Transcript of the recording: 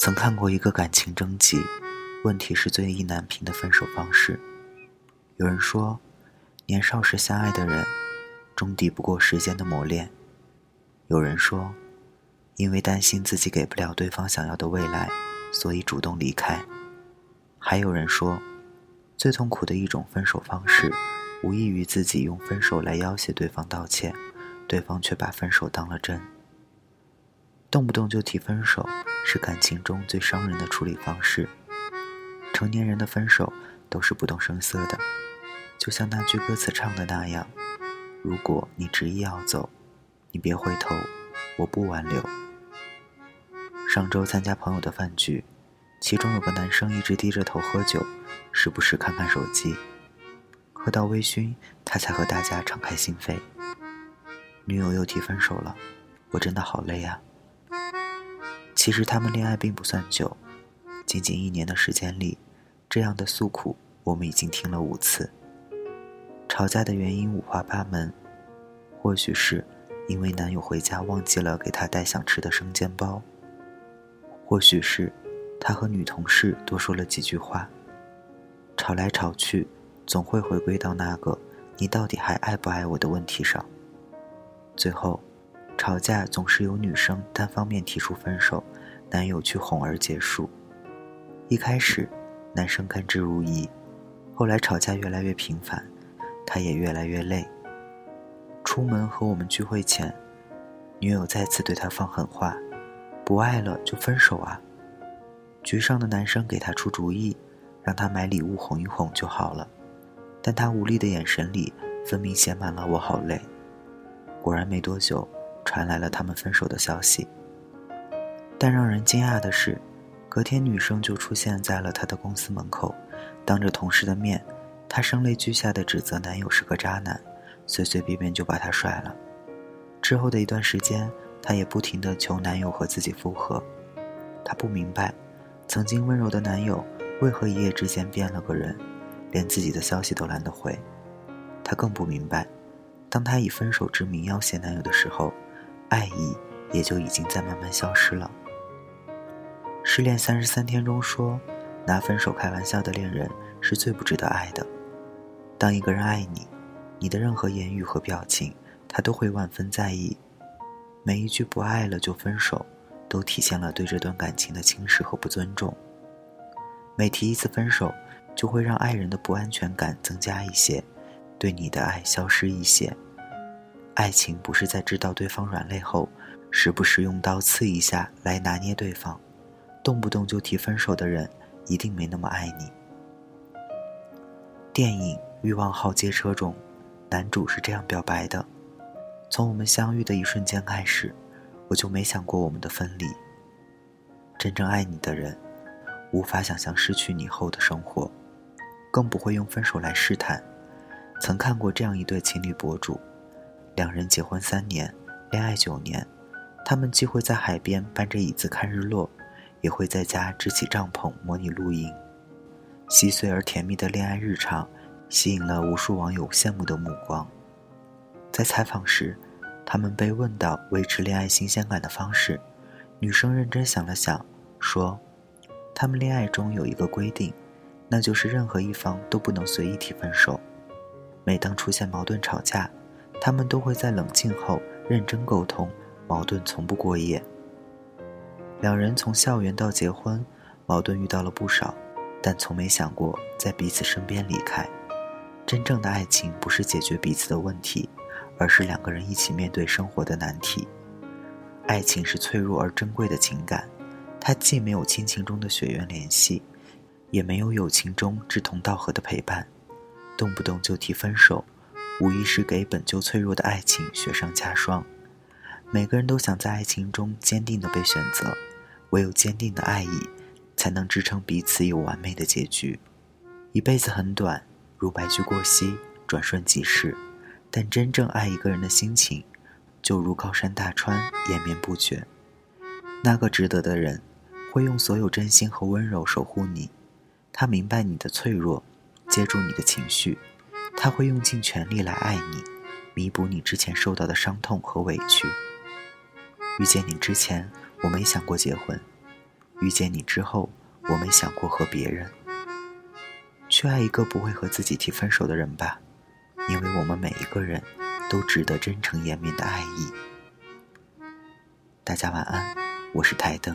曾看过一个感情征集，问题是最意难平的分手方式。有人说，年少时相爱的人，终抵不过时间的磨练；有人说，因为担心自己给不了对方想要的未来，所以主动离开；还有人说，最痛苦的一种分手方式，无异于自己用分手来要挟对方道歉，对方却把分手当了真。动不动就提分手，是感情中最伤人的处理方式。成年人的分手都是不动声色的，就像那句歌词唱的那样：“如果你执意要走，你别回头，我不挽留。”上周参加朋友的饭局，其中有个男生一直低着头喝酒，时不时看看手机，喝到微醺，他才和大家敞开心扉。女友又提分手了，我真的好累啊。其实他们恋爱并不算久，仅仅一年的时间里，这样的诉苦我们已经听了五次。吵架的原因五花八门，或许是因为男友回家忘记了给他带想吃的生煎包，或许是他和女同事多说了几句话。吵来吵去，总会回归到那个“你到底还爱不爱我”的问题上。最后。吵架总是由女生单方面提出分手，男友去哄而结束。一开始，男生甘之如饴，后来吵架越来越频繁，他也越来越累。出门和我们聚会前，女友再次对他放狠话：“不爱了就分手啊！”局上的男生给他出主意，让他买礼物哄一哄就好了，但他无力的眼神里分明写满了“我好累”。果然没多久。传来了他们分手的消息，但让人惊讶的是，隔天女生就出现在了他的公司门口，当着同事的面，她声泪俱下的指责男友是个渣男，随随便便就把他甩了。之后的一段时间，她也不停的求男友和自己复合。她不明白，曾经温柔的男友为何一夜之间变了个人，连自己的消息都懒得回。她更不明白，当她以分手之名要挟男友的时候。爱意也就已经在慢慢消失了。失恋三十三天中说，拿分手开玩笑的恋人是最不值得爱的。当一个人爱你，你的任何言语和表情，他都会万分在意。每一句不爱了就分手，都体现了对这段感情的轻视和不尊重。每提一次分手，就会让爱人的不安全感增加一些，对你的爱消失一些。爱情不是在知道对方软肋后，时不时用刀刺一下来拿捏对方，动不动就提分手的人，一定没那么爱你。电影《欲望号街车》中，男主是这样表白的：“从我们相遇的一瞬间开始，我就没想过我们的分离。真正爱你的人，无法想象失去你后的生活，更不会用分手来试探。”曾看过这样一对情侣博主。两人结婚三年，恋爱九年，他们既会在海边搬着椅子看日落，也会在家支起帐篷模拟露营。细碎而甜蜜的恋爱日常，吸引了无数网友羡慕的目光。在采访时，他们被问到维持恋爱新鲜感的方式，女生认真想了想，说：“他们恋爱中有一个规定，那就是任何一方都不能随意提分手。每当出现矛盾吵架。”他们都会在冷静后认真沟通，矛盾从不过夜。两人从校园到结婚，矛盾遇到了不少，但从没想过在彼此身边离开。真正的爱情不是解决彼此的问题，而是两个人一起面对生活的难题。爱情是脆弱而珍贵的情感，它既没有亲情中的血缘联系，也没有友情中志同道合的陪伴，动不动就提分手。无疑是给本就脆弱的爱情雪上加霜。每个人都想在爱情中坚定的被选择，唯有坚定的爱意，才能支撑彼此有完美的结局。一辈子很短，如白驹过隙，转瞬即逝。但真正爱一个人的心情，就如高山大川，延绵不绝。那个值得的人，会用所有真心和温柔守护你。他明白你的脆弱，接住你的情绪。他会用尽全力来爱你，弥补你之前受到的伤痛和委屈。遇见你之前，我没想过结婚；遇见你之后，我没想过和别人。去爱一个不会和自己提分手的人吧，因为我们每一个人都值得真诚延绵的爱意。大家晚安，我是台灯。